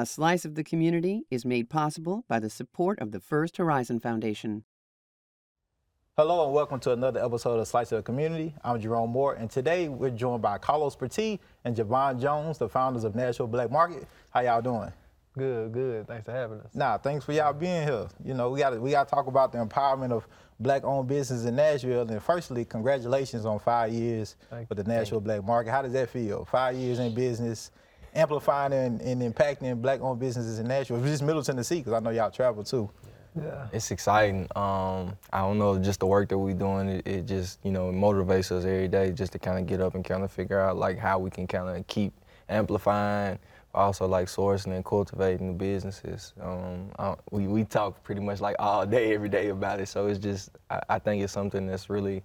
A slice of the community is made possible by the support of the First Horizon Foundation. Hello and welcome to another episode of Slice of the Community. I'm Jerome Moore, and today we're joined by Carlos Partee and Javvon Jones, the founders of Nashville Black Market. How y'all doing? Good, good. Thanks for having us. Nah, thanks for y'all being here. You know, we got we got to talk about the empowerment of black-owned business in Nashville. And firstly, congratulations on five years Thank with the Nashville Black Market. How does that feel? Five years in business, amplifying and, and impacting black-owned businesses in Nashville. Just Middle Tennessee, because I know y'all travel too. Yeah. It's exciting. Um, I don't know, just the work that we're doing, it, it just, you know, motivates us every day just to kind of get up and kind of figure out like how we can kind of keep amplifying, also like sourcing and cultivating new businesses. Um, I, we, we talk pretty much like all day, every day about it. So it's just, I, I think it's something that's really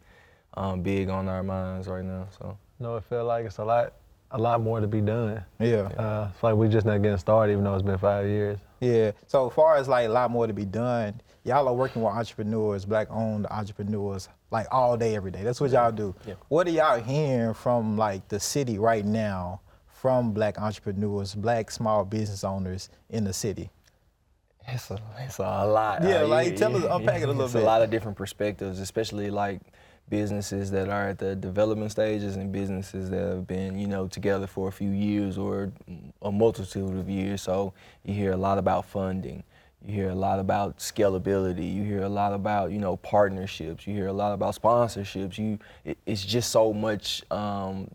um, big on our minds right now. So. No, it feel like it's a lot, a lot more to be done. Yeah. Uh, it's like we just not getting started, even though it's been five years. Yeah. So as far as like a lot more to be done, y'all are working with entrepreneurs, black-owned entrepreneurs, like all day, every day. That's what y'all do. Yeah. What are y'all hearing from like the city right now from black entrepreneurs, black small business owners in the city? It's a, it's a lot. Yeah, Uh, like, you- tell us- unpack it a little it's bit. It's a lot of different perspectives, especially like businesses that are at the development stages and businesses that have been, you know, together for a few years or a multitude of years. So you hear a lot about funding. You hear a lot about scalability. You hear a lot about, you know, partnerships. You hear a lot about sponsorships. You, it, it's just so much. Um,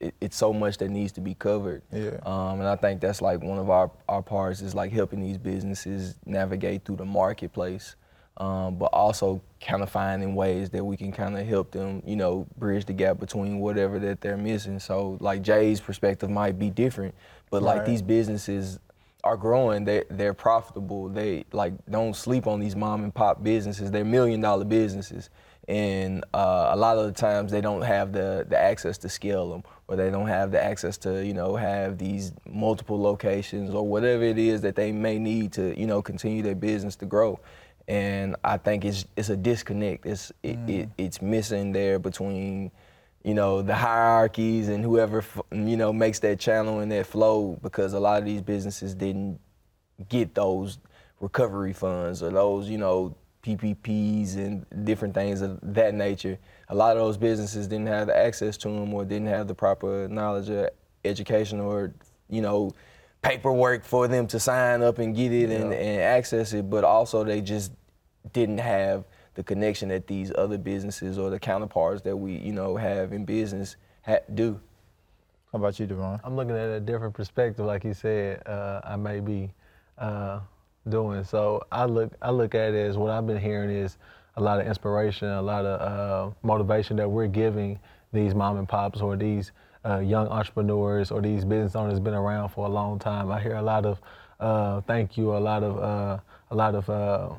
it, it's so much that needs to be covered. Yeah. Um, and I think that's like one of our, our parts is like helping these businesses navigate through the marketplace, um, but also kind of finding ways that we can kind of help them, you know, bridge the gap between whatever that they're missing. So like Jay's perspective might be different, but like Right. these businesses are growing. They they're profitable. They like don't sleep on these mom and pop businesses. They're million dollar businesses, and uh, a lot of the times they don't have the the access to scale them, or they don't have the access to you know have these multiple locations or whatever it is that they may need to you know continue their business to grow. And I think it's it's a disconnect. It's it, it, mm. it's missing there between you know, the hierarchies and whoever, you know, makes that channel and that flow because a lot of these businesses didn't get those recovery funds or those, you know, PPPs and different things of that nature. A lot of those businesses didn't have the access to them or didn't have the proper knowledge or education or, you know, paperwork for them to sign up and get it and, and access it, but also they just didn't have the connection that these other businesses or the counterparts that we, you know, have in business ha- do. How about you, Devon? I'm looking at a different perspective, like you said. Uh, I may be uh, doing. So I look, I look at it as what I've been hearing is a lot of inspiration, a lot of uh, motivation that we're giving these mom and pops or these uh, young entrepreneurs or these business owners been around for a long time. I hear a lot of uh, thank you, a lot of uh, a lot of uh,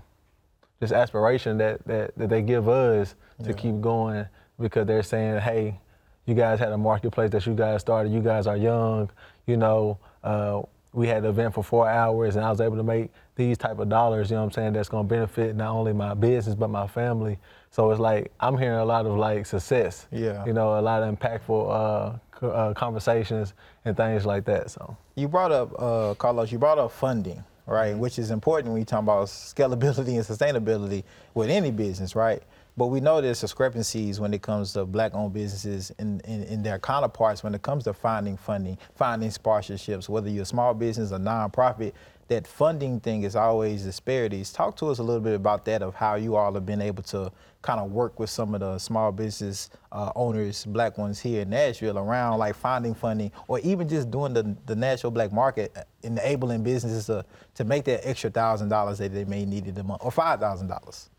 just aspiration that, that, that they give us to keep going because they're saying, hey, you guys had a marketplace that you guys started. You guys are young. You know, uh, we had an event for four hours and I was able to make these type of dollars, you know what I'm saying, that's going to benefit not only my business, but my family. So it's like, I'm hearing a lot of like success. Yeah. You know, a lot of impactful uh, uh, conversations and things like that. So. You brought up, uh, Carlos, you brought up funding, right? Which is important when you talk about scalability and sustainability with any business, right? But we know there's discrepancies when it comes to black-owned businesses and in, in, their counterparts when it comes to finding funding, finding sponsorships, whether you're a small business or nonprofit, that funding thing is always disparities. Talk to us a little bit about that of how you all have been able to kind of work with some of the small business uh, owners, black ones here in Nashville around like finding funding or even just doing the, the Nashville black market, uh, enabling businesses to, to make that extra thousand dollars that they may need a month or five thousand dollars.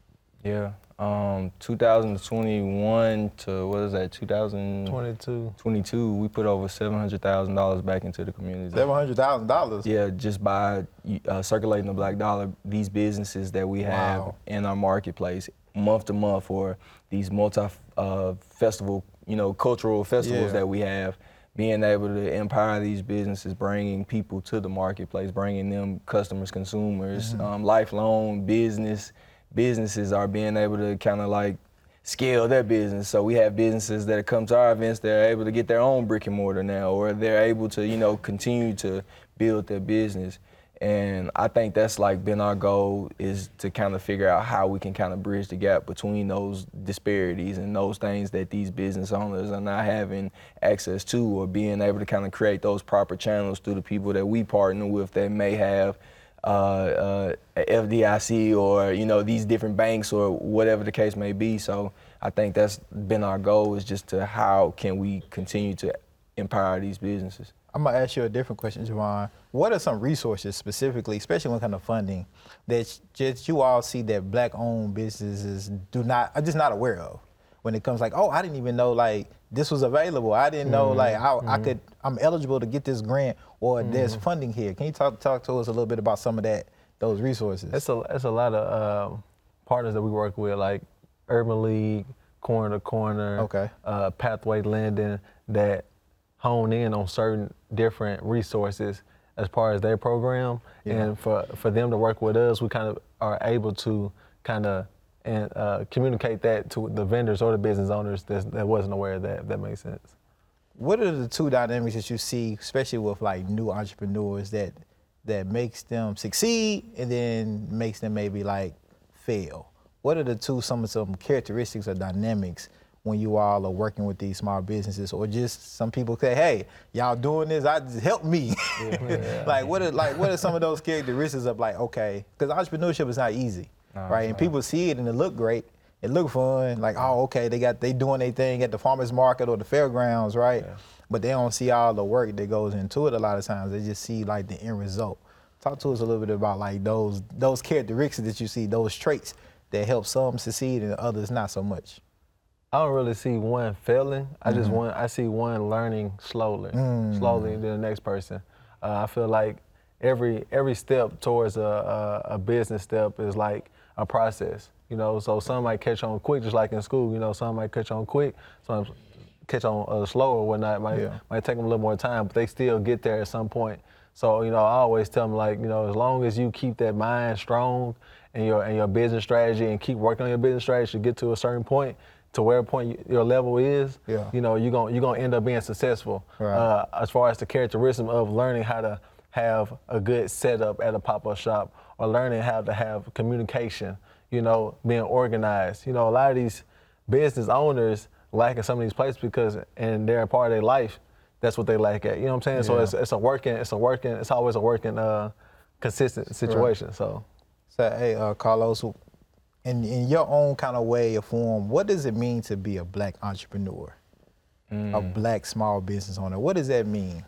Yeah. Um, 2021 to what is that? 2022. 22. we put over seven hundred thousand dollars back into the community. Seven hundred thousand dollars. Yeah, just by uh, circulating the black dollar, these businesses that we have Wow. in our marketplace, month to month, or these multi uh, festival, you know, cultural festivals Yeah. that we have, being able to empower these businesses, bringing people to the marketplace, bringing them customers, consumers, Mm-hmm. um, lifelong business businesses are being able to kind of like scale their business. So we have businesses that come to our events that are able to get their own brick and mortar now, or they're able to, you know, continue to build their business. And I think that's like been our goal is to kind of figure out how we can kind of bridge the gap between those disparities and those things that these business owners are not having access to or being able to kind of create those proper channels through the people that we partner with that may have uh, uh, FDIC or you know these different banks or whatever the case may be. So I think that's been our goal is just to how can we continue to empower these businesses. I'm gonna ask you a different question, Javvon. What are some resources specifically, especially when kind of funding, that just you all see that black-owned businesses do not are just not aware of? When it comes like, oh, I didn't even know like this was available. I didn't know like I, I could I'm eligible to get this grant or there's funding here. Can you talk talk to us a little bit about some of that those resources? It's a it's a lot of um, partners that we work with, like Urban League, Corner to Corner, Okay. uh, Pathway Lending, that hone in on certain different resources as far as their program, Yeah. and for for them to work with us, we kind of are able to kind of and uh, communicate that to the vendors or the business owners that, that wasn't aware of that. If that makes sense. What are the two dynamics that you see, especially with like new entrepreneurs, that that makes them succeed and then makes them maybe like fail? What are the two some of some characteristics or dynamics when you all are working with these small businesses, or just some people say, "Hey, y'all doing this? I just help me." like what are like what are some of those characteristics of like okay, because entrepreneurship is not easy, right? And people see it and it look great. It look fun, like oh okay, they got they doing their thing at the farmers market or the fairgrounds, right? But they don't see all the work that goes into it. A lot of times, they just see like the end result. Talk to us a little bit about like those those characteristics that you see, those traits that help some succeed and others not so much. I don't really see one failing. I just want I see one learning slowly, slowly than the next person. Uh, I feel like every every step towards a, a, a business step is like a process. You know, so some might catch on quick, just like in school. You know, some might catch on quick, some catch on uh, slow or whatnot. Might Yeah. might take them a little more time, but they still get there at some point. So you know, I always tell them like, you know, as long as you keep that mind strong and your and your business strategy and keep working on your business strategy to get to a certain point, to where point you, your level is, Yeah. you know, you're gonna you're gonna end up being successful. Right. Uh, as far as the characteristic of learning how to have a good setup at a pop-up shop or learning how to have communication, you know, being organized. You know, a lot of these business owners lack in some of these places because in their part of their life, that's what they lack at. You know what I'm saying? So it's, it's a working, it's a working, it's always a working, uh, consistent situation. So So, hey, uh, Carlos, in, in your own kind of way or form, what does it mean to be a black entrepreneur, a black small business owner? What does that mean?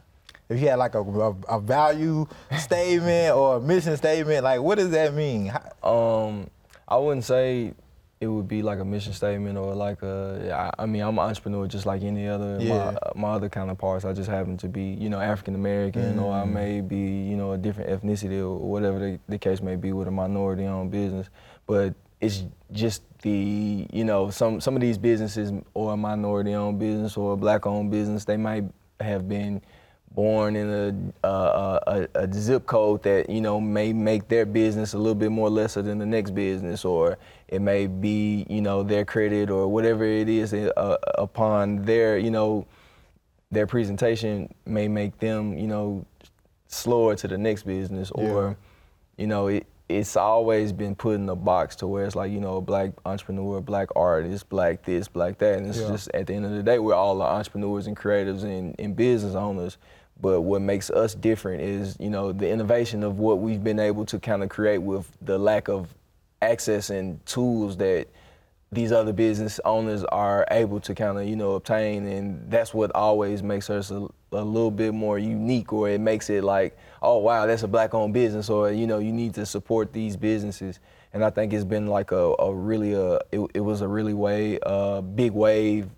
If you had like a, a, a value statement or a mission statement, like what does that mean? How- Um, I wouldn't say it would be like a mission statement or like a. I, I mean, I'm an entrepreneur just like any other Yeah. my, my other counterparts. I just happen to be, you know, African American, or I Mm. may be, you know, a different ethnicity or whatever the, the case may be with a minority-owned business. But it's just the, you know, some some of these businesses or a minority-owned business or a black-owned business, they might have been born in a, a, a, a zip code that you know may make their business a little bit more lesser than the next business, or it may be you know their credit or whatever it is uh, upon their you know their presentation may make them you know slower to the next business, or you know it. It's always been put in a box to where it's like you know a black entrepreneur, black artist, black this, black that, and it's Yeah. just at the end of the day we're all entrepreneurs and creatives and, and business owners. But what makes us different is, you know, the innovation of what we've been able to kind of create with the lack of access and tools that these other business owners are able to kind of, you know, obtain. And that's what always makes us a, a little bit more unique or it makes it like, oh, wow, that's a black owned business or, you know, you need to support these businesses. And I think it's been like a, a really, a, it, it was a really way, uh, big wave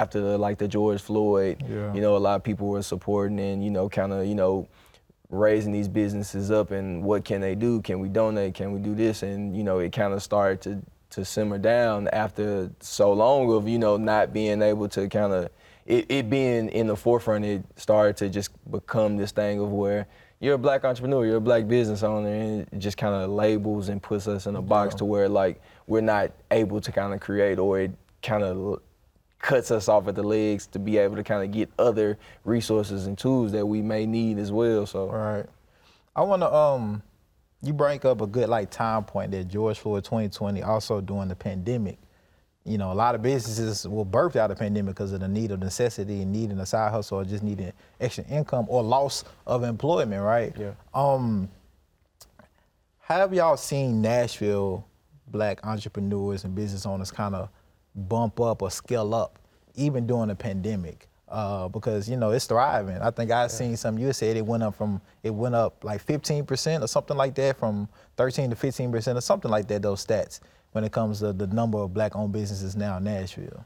after the, like the George Floyd, Yeah. you know, a lot of people were supporting and, you know, kind of, you know, raising these businesses up and what can they do? Can we donate? Can we do this? And, you know, it kind of started to, to simmer down after so long of, you know, not being able to kind of, it, it being in the forefront, it started to just become this thing of where you're a black entrepreneur, you're a black business owner, and it just kind of labels and puts us in a box to where like we're not able to kind of create or it, kind of cuts us off at the legs to be able to kind of get other resources and tools that we may need as well. So Right. I want to um, you break up a good like time point that George Floyd 2020 also during the pandemic. You know, a lot of businesses will birth out of pandemic because of the need of necessity and needing a side hustle or just needing extra income or loss of employment, right? Yeah. Um, have y'all seen Nashville black entrepreneurs and business owners kind of bump up or scale up even during the pandemic? Uh, because you know it's thriving. I think I seen some. You said it went up from it went up like 15 percent or something like that, from 13 to 15 percent or something like that. Those stats when it comes to the number of black-owned businesses now in Nashville.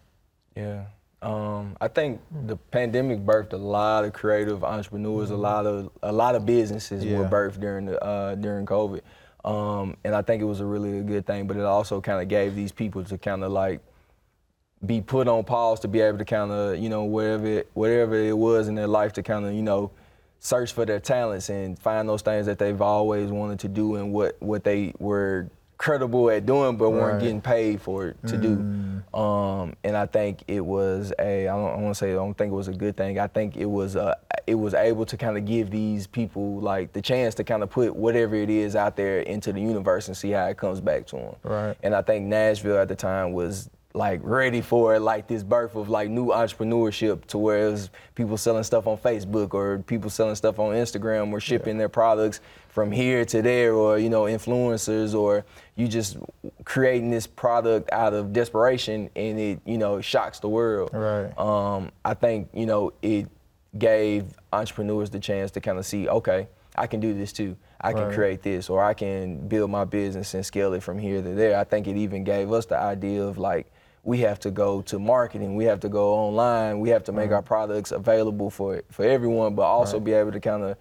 Yeah. Um, I think the pandemic birthed a lot of creative entrepreneurs, a lot of a lot of businesses were birthed during the uh, during COVID, um, and I think it was a really good thing. But it also kind of gave these people to kind of like be put on pause to be able to kind of you know whatever it, whatever it was in their life to kind of you know search for their talents and find those things that they've always wanted to do and what what they were credible at doing but weren't Right. getting paid for it to do. Um, and I think it was a I don't I want to say I don't think it was a good thing. I think it was uh it was able to kind of give these people like the chance to kind of put whatever it is out there into the universe and see how it comes back to them. Right. And I think Nashville at the time was like ready for it, like this birth of like new entrepreneurship to where it was people selling stuff on Facebook or people selling stuff on Instagram or shipping their products from here to there or you know influencers or you just creating this product out of desperation and it you know shocks the world. Right. Um, I think you know it gave entrepreneurs the chance to kind of see, okay, I can do this too. I can Right. create this, or I can build my business and scale it from here to there. I think it even gave us the idea of like we have to go to marketing, we have to go online, we have to make mm-hmm. our products available for for everyone, but also be able to kind of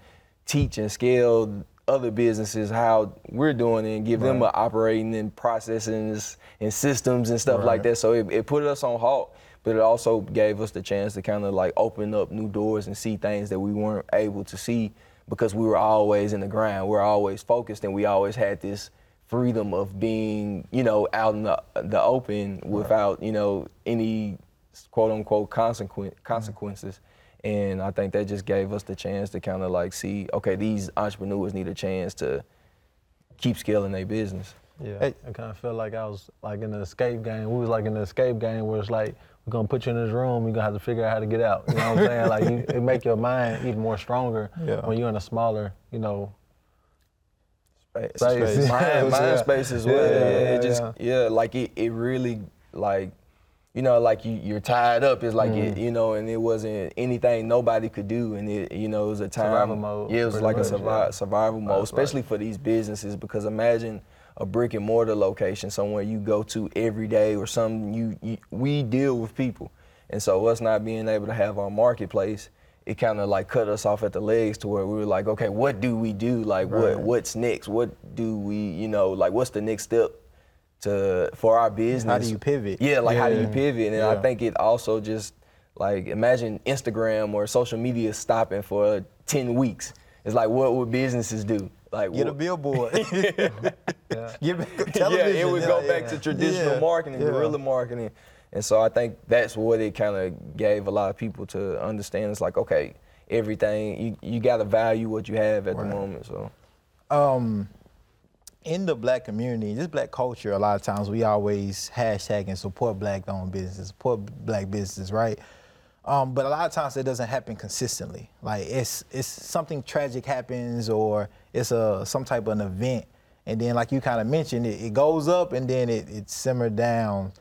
teach and scale other businesses how we're doing it and give them Right. a operating and processes and systems and stuff like that. So it, it put us on halt, but it also gave us the chance to kind of like open up new doors and see things that we weren't able to see because we were always in the grind. We are always focused and we always had this freedom of being, you know, out in the, the open without, you know, any quote unquote consequent, mm-hmm. consequences. And I think that just gave us the chance to kind of like see, okay, these entrepreneurs need a chance to keep scaling their business. Yeah, Hey. I kind of felt like I was like in the escape game. We was like in the escape game where it's like we're gonna put you in this room. You're gonna have to figure out how to get out. You know what I'm saying? Like you, it make your mind even more stronger Yeah. when you're in a smaller, you know. Space. Space. Mind, mind space as well. Yeah, it just yeah. like it, it really like you know like you you're tied up. It's like Mm. it, you know, and it wasn't anything nobody could do, and it you know it was a time Survival mode, Yeah, it was like much, a survi- yeah. survival mode, That's especially for these businesses because imagine. A brick and mortar location, somewhere you go to every day, or something you, you we deal with people, and so us not being able to have our marketplace, it kind of like cut us off at the legs to where we were like, okay, what do we do? Like, Right. what what's next? What do we, you know, like, what's the next step to for our business? How do you pivot? Yeah, like how do you pivot? And Yeah. I think it also just like imagine Instagram or social media stopping for ten weeks. It's like what would businesses do? Like Get a billboard. Get back yeah, it would go yeah. back to traditional Yeah, marketing, yeah. guerrilla marketing. And so I think that's what it kind of gave a lot of people to understand. It's like, okay, everything, you, you got to value what you have at Right. the moment. So, um, in the black community, just black culture, a lot of times we always hashtag and support black owned businesses, support black businesses, right? Um, but a lot of times it doesn't happen consistently. Like it's it's something tragic happens or it's a some type of an event, and then like you kind of mentioned, it, it goes up and then it, it simmered down.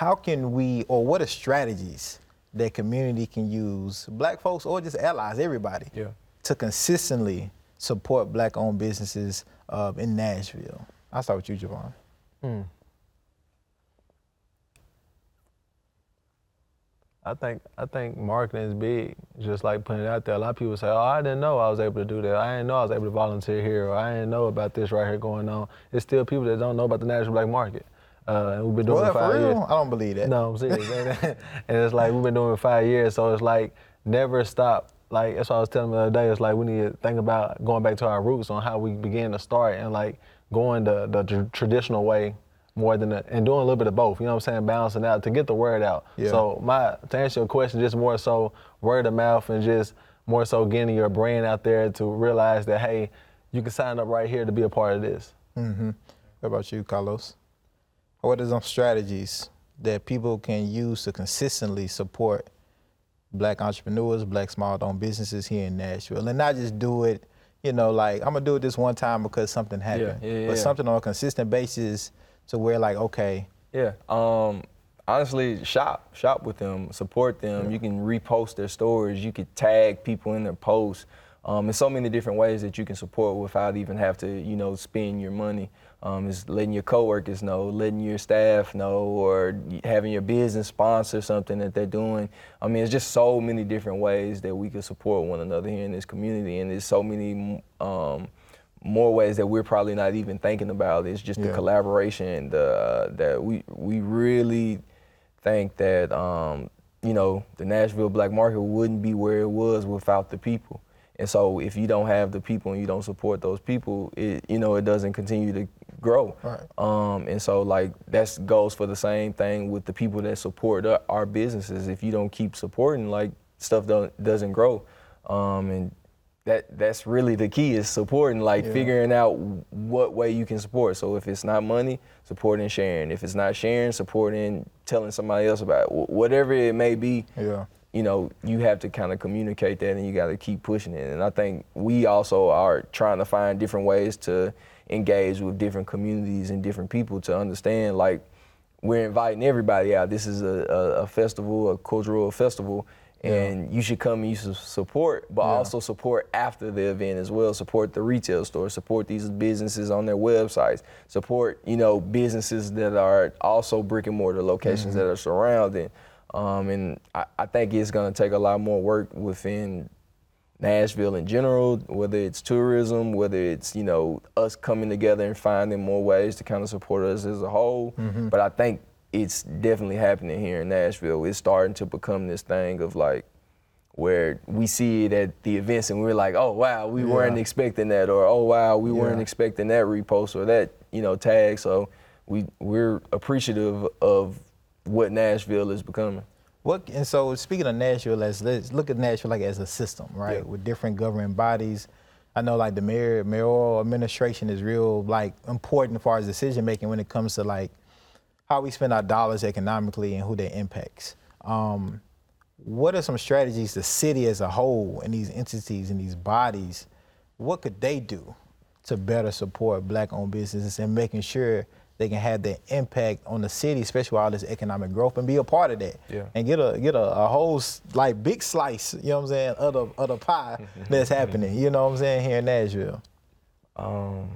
How can we or what are strategies that community can use, black folks or just allies, everybody, Yeah. to consistently support black-owned businesses uh, in Nashville? I'll start with you, Javvon. Hmm. I think I think marketing is big. Just like putting it out there. A lot of people say, "Oh, I didn't know I was able to do that. I didn't know I was able to volunteer here, or I didn't know about this right here going on." It's still people that don't know about the Nashville black market, uh, we've been doing Well, it five for years. real, I don't believe that. No, I'm serious. and it's like we've been doing it five years, so it's like never stop. Like that's what I was telling them the other day. It's like we need to think about going back to our roots on how we began to start and like going the the tr- traditional way more than a, and doing a little bit of both. You know what I'm saying? Balancing out to get the word out. Yeah. So my to answer your question, just more so word of mouth and just more so getting your brand out there to realize that hey, you can sign up right here to be a part of this. Mm-hmm. What about you, Carlos? What are some strategies that people can use to consistently support black entrepreneurs, black small-owned businesses here in Nashville, and not just do it, you know, like I'm gonna do it this one time because something happened, yeah, but yeah. something on a consistent basis to where like, okay, Yeah. Um, honestly, shop, shop with them, support them. You can repost their stories. You could tag people in their posts. Um, there's so many different ways that you can support without even have to, you know, spend your money. Um, it's letting your coworkers know, letting your staff know, or having your business sponsor something that they're doing. I mean, it's just so many different ways that we can support one another here in this community, and there's so many um, more ways that we're probably not even thinking about. It's just the collaboration, the uh, that we we really think that um, you know the Nashville black market wouldn't be where it was without the people. And so if you don't have the people and you don't support those people, it you know it doesn't continue to grow. Right. Um, and so like that goes for the same thing with the people that support our- businesses. If you don't keep supporting, like stuff don't, doesn't grow. Um, and that that's really the key is supporting, like Yeah. figuring out what way you can support. So if it's not money, supporting sharing. If it's not sharing, supporting telling somebody else about it. Wh- Whatever it may be, yeah, you know, you have to kind of communicate that and you got to keep pushing it. And I think we also are trying to find different ways to engage with different communities and different people to understand like we're inviting everybody out. This is a, a, a festival, a cultural festival, and you should come and you should support, but Yeah. also support after the event as well. Support the retail store, support these businesses on their websites, support you know businesses that are also brick and mortar locations mm-hmm. that are surrounding. Um, and I, I think it's going to take a lot more work within Nashville in general, whether it's tourism, whether it's you know us coming together and finding more ways to kind of support us as a whole. But I think it's definitely happening here in Nashville. It's starting to become this thing of like where we see it at the events and we're like, oh wow, we weren't expecting that, or oh wow, we weren't expecting that repost or that you know tag. So we we're appreciative of what Nashville is becoming. What and so speaking of Nashville, let's let's look at Nashville like as a system, right? Yeah. With different governing bodies. I know like the mayor mayoral administration is real like important as far as decision making when it comes to like how we spend our dollars economically and who that impacts. Um, what are some strategies the city as a whole and these entities and these bodies, what could they do to better support black owned businesses and making sure they can have that impact on the city, especially with all this economic growth and be a part of that. Yeah. And get a get a, a whole like big slice, you know what I'm saying, of the of the pie that's happening. You know what I'm saying, here in Nashville. Um,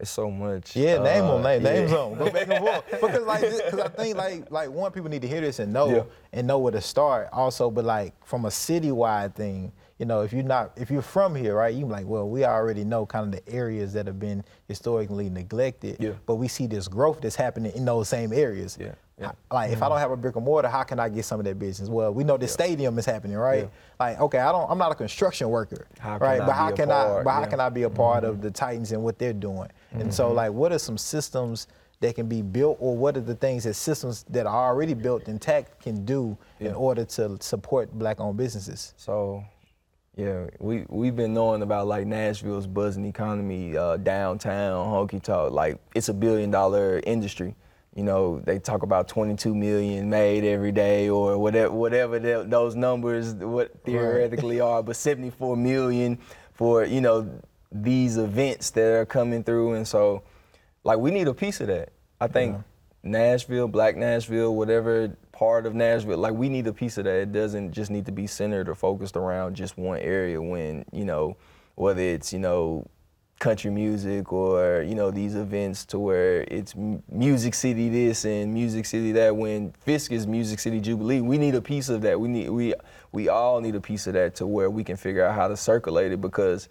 it's so much. Yeah, name Uh, them, name, yeah. some. Go back and forth. Because like, because I think like like one people need to hear this and know Yeah. and know where to start. Also, but like from a citywide thing, you know, if you're not if you're from here, right, you like, well, we already know kind of the areas that have been historically neglected. Yeah. But we see this growth that's happening in those same areas. Yeah, yeah. Like if I don't have a brick and mortar, how can I get some of that business? Well, we know the stadium is happening, right? Yeah. Like, okay, I don't I'm not a construction worker. How right? But how a can I part? but how can I be a part of the Titans and what they're doing? And Mm-hmm. so like what are some systems that can be built or what are the things that systems that are already built intact can do in order to support black owned businesses? So, yeah, we we've been knowing about like Nashville's buzzing economy, uh, downtown honky tonk. Like it's a billion dollar industry. You know, they talk about 22 million made every day or whatever whatever the, those numbers what theoretically are, but 74 million for you know these events that are coming through, and so like we need a piece of that. I think Nashville, Black Nashville, whatever part of Nashville, like we need a piece of that. It doesn't just need to be centered or focused around just one area. When you know, whether it's you know country music or you know these events to where it's Music City this and Music City that. When Fisk is Music City Jubilee, we need a piece of that. We need we we all need a piece of that to where we can figure out how to circulate it because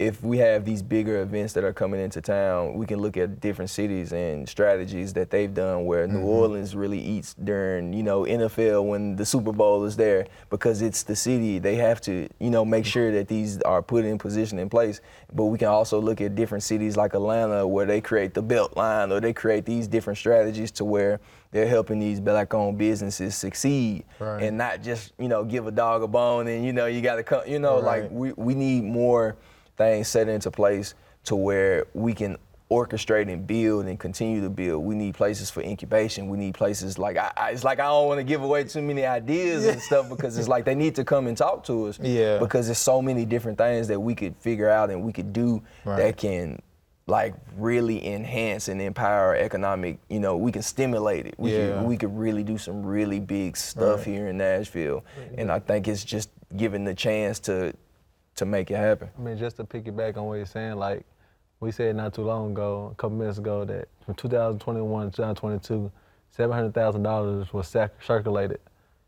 if we have these bigger events that are coming into town, we can look at different cities and strategies that they've done where New mm-hmm. Orleans really eats during, you know, NFL when the Super Bowl is there because it's the city. They have to, you know, make sure that these are put in position in place. But we can also look at different cities like Atlanta where they create the belt line or they create these different strategies to where they're helping these black-owned businesses succeed Right. and not just, you know, give a dog a bone and, you know, you got to come, you know, Right. like we, we need more things set into place to where we can orchestrate and build and continue to build. We need places for incubation. We need places like I, I, it's like I don't want to give away too many ideas and stuff because it's like they need to come and talk to us. Yeah. Because there's so many different things that we could figure out and we could do Right. that can like really enhance and empower economic, you know, we can stimulate it. We Yeah. could we could really do some really big stuff Right. here in Nashville. And I think it's just given the chance to to make it happen. I mean, just to piggyback on what you're saying, like we said not too long ago, a couple minutes ago, that from 2021 to 2022, $700,000 was sac- circulated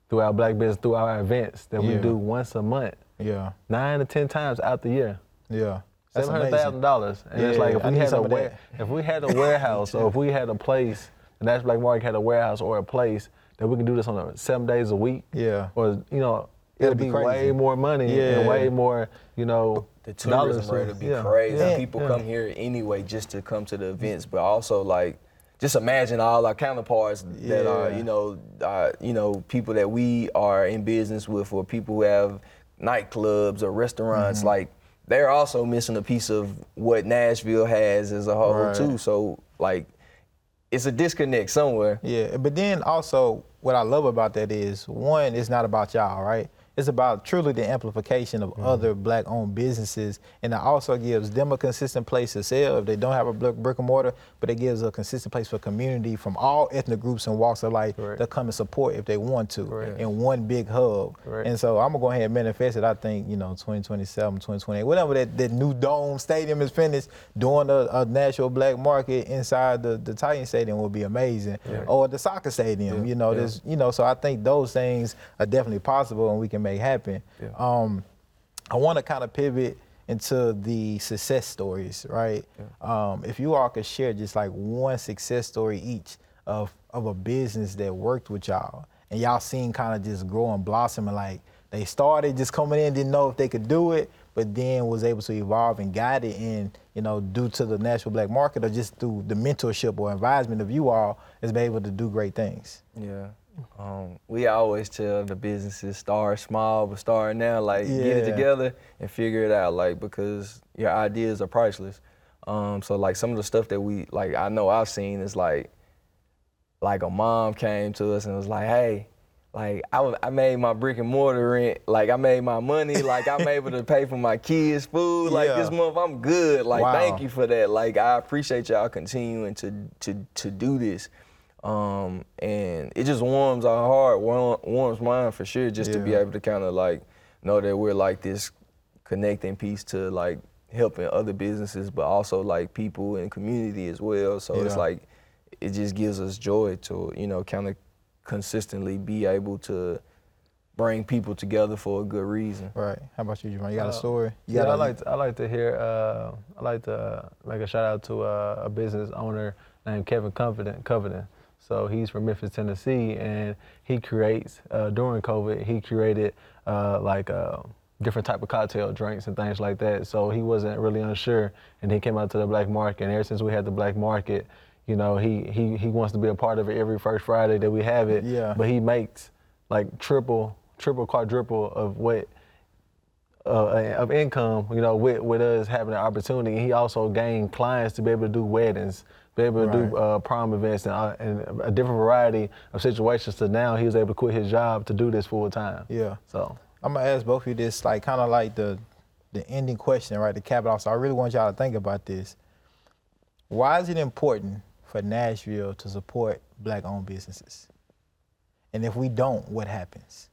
through our black business, through our events that we do once a month, Yeah, nine to 10 times out the year. yeah. That's Seven hundred thousand dollars, and it's like if we had a wa- if we had a warehouse or if we had a place, the Nashville Black Market had a warehouse or a place that we can do this on a, seven days a week, Yeah. or you know, It'd it'd be be, way more money and Yeah. way more, you know, the dollars. tourism rate would be Yeah. crazy. Yeah. People Yeah. come here anyway just to come to the events, but also like just imagine all our counterparts that are, you know, uh, you know, people that we are in business with, or people who have nightclubs or restaurants. Mm-hmm. Like they're also missing a piece of what Nashville has as a whole Right. too. So like, it's a disconnect somewhere. Yeah, but then also what I love about that is one, it's not about y'all, right? It's about truly the amplification of mm-hmm. other black-owned businesses, and it also gives them a consistent place to sell if they don't have a brick and mortar. But it gives a consistent place for community from all ethnic groups and walks of life Correct. to come and support if they want to Correct. in one big hub. Correct. And so I'm gonna go ahead and manifest it. I think you know 2027, 2028, whatever that, that new dome stadium is finished, doing a, a Nashville black market inside the, the Titan Stadium will be amazing, or the soccer stadium. You know, Yeah. there's you know, so I think those things are definitely possible and we can make happen. Yeah. Um, I want to kind of pivot into the success stories, right? Um, if you all could share just like one success story each of of a business that worked with y'all and y'all seen kind of just grow and blossom and like they started just coming in, didn't know if they could do it, but then was able to evolve and guide it and, you know, due to the Nashville black market or just through the mentorship or advisement of you all, has been able to do great things. Yeah. Um, we always tell the businesses start small, but start now. Like get it together and figure it out. Like because your ideas are priceless. Um, so like some of the stuff that we like, I know I've seen is like, like a mom came to us and was like, hey. Like I, was, I made my brick and mortar rent. Like I made my money. Like I'm able to pay for my kids' food. Like Yeah. this month I'm good. Like Wow. thank you for that. Like I appreciate y'all continuing to to to do this. Um, and it just warms our heart, warm, warms mine for sure, just to be able to kind of like know that we're like this connecting piece to like helping other businesses, but also like people and community as well. So it's like it just gives us joy to you know kind of consistently be able to bring people together for a good reason. Right. How about you, Jermaine? You got a Uh, story? You Yeah, got I a- like to, I like to hear. Uh, I like to uh, make a shout out to uh, a business owner named Kevin Covenant. Covenant. So he's from Memphis, Tennessee, and he creates uh, during COVID. He created uh, like uh, different type of cocktail drinks and things like that. So he wasn't really unsure, and he came out to the black market. And ever since we had the black market, you know, he he he wants to be a part of it every first Friday that we have it. Yeah. But he makes like triple, triple, quadruple of what uh, of income, you know, with, with us having the opportunity. He also gained clients to be able to do weddings, be able to do Right. uh, prom events, and, uh, and a different variety of situations. So now he was able to quit his job to do this full time. Yeah. So I'm gonna ask both of you this, like kind of like the the ending question, right? The cap it off. So I really want y'all to think about this. Why is it important for Nashville to support black-owned businesses? And if we don't, what happens?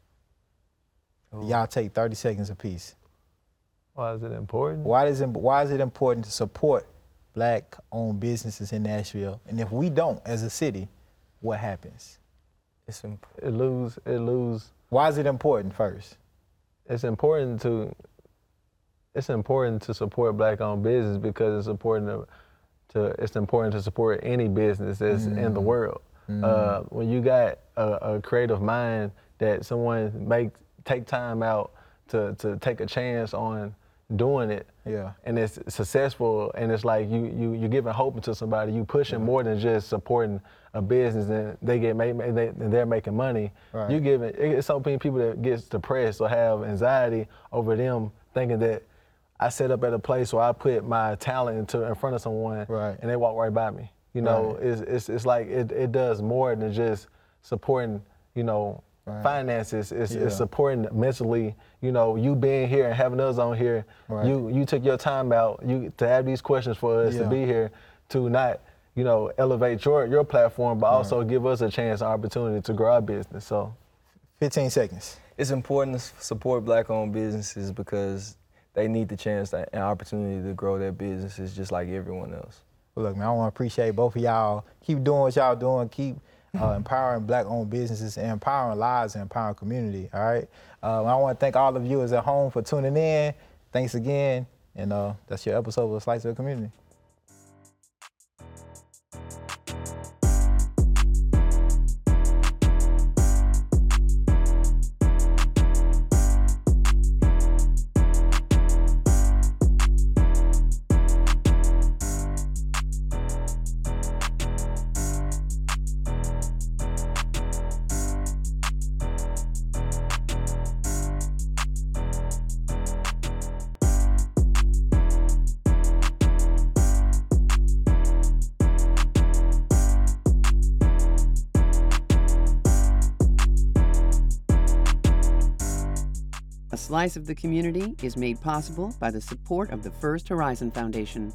Y'all take 30 seconds apiece. why is it important? Why is it why is it important to support black-owned businesses in Nashville? And if we don't, as a city, what happens? It's imp- It lose. It lose. Why is it important first? It's important to it's important to support black-owned business because it's important to, to it's important to support any business that's mm. in the world. Mm. Uh, when you got a, a, creative mind that someone make take time out to to take a chance on doing it, yeah, and it's successful, and it's like you you you're giving hope to somebody. You pushing yeah. more than just supporting a business, and they get made, they and they're making money. Right. You giving it's so many people that gets depressed or have anxiety over them thinking that I set up at a place where I put my talent into in front of someone, right. and they walk right by me. You know, right. it's, it's it's like it, it does more than just supporting, you know, right. finances. It's, yeah. it's supporting mentally. You know, you being here and having us on here. Right. You you took your time out you to have these questions for us yeah. to be here to not you know elevate your your platform, but also give us a chance, opportunity to grow our business. So, 15 seconds. It's important to support black-owned businesses because they need the chance and opportunity to grow their businesses just like everyone else. Well, look, man, I want to appreciate both of y'all. Keep doing what y'all doing. Keep uh, empowering black-owned businesses and empowering lives and empowering community. All right. Uh, I want to thank all of you as at home for tuning in. Thanks again, and uh, that's your episode of Slice of the Community. Slice of the Community is made possible by the support of the First Horizon Foundation.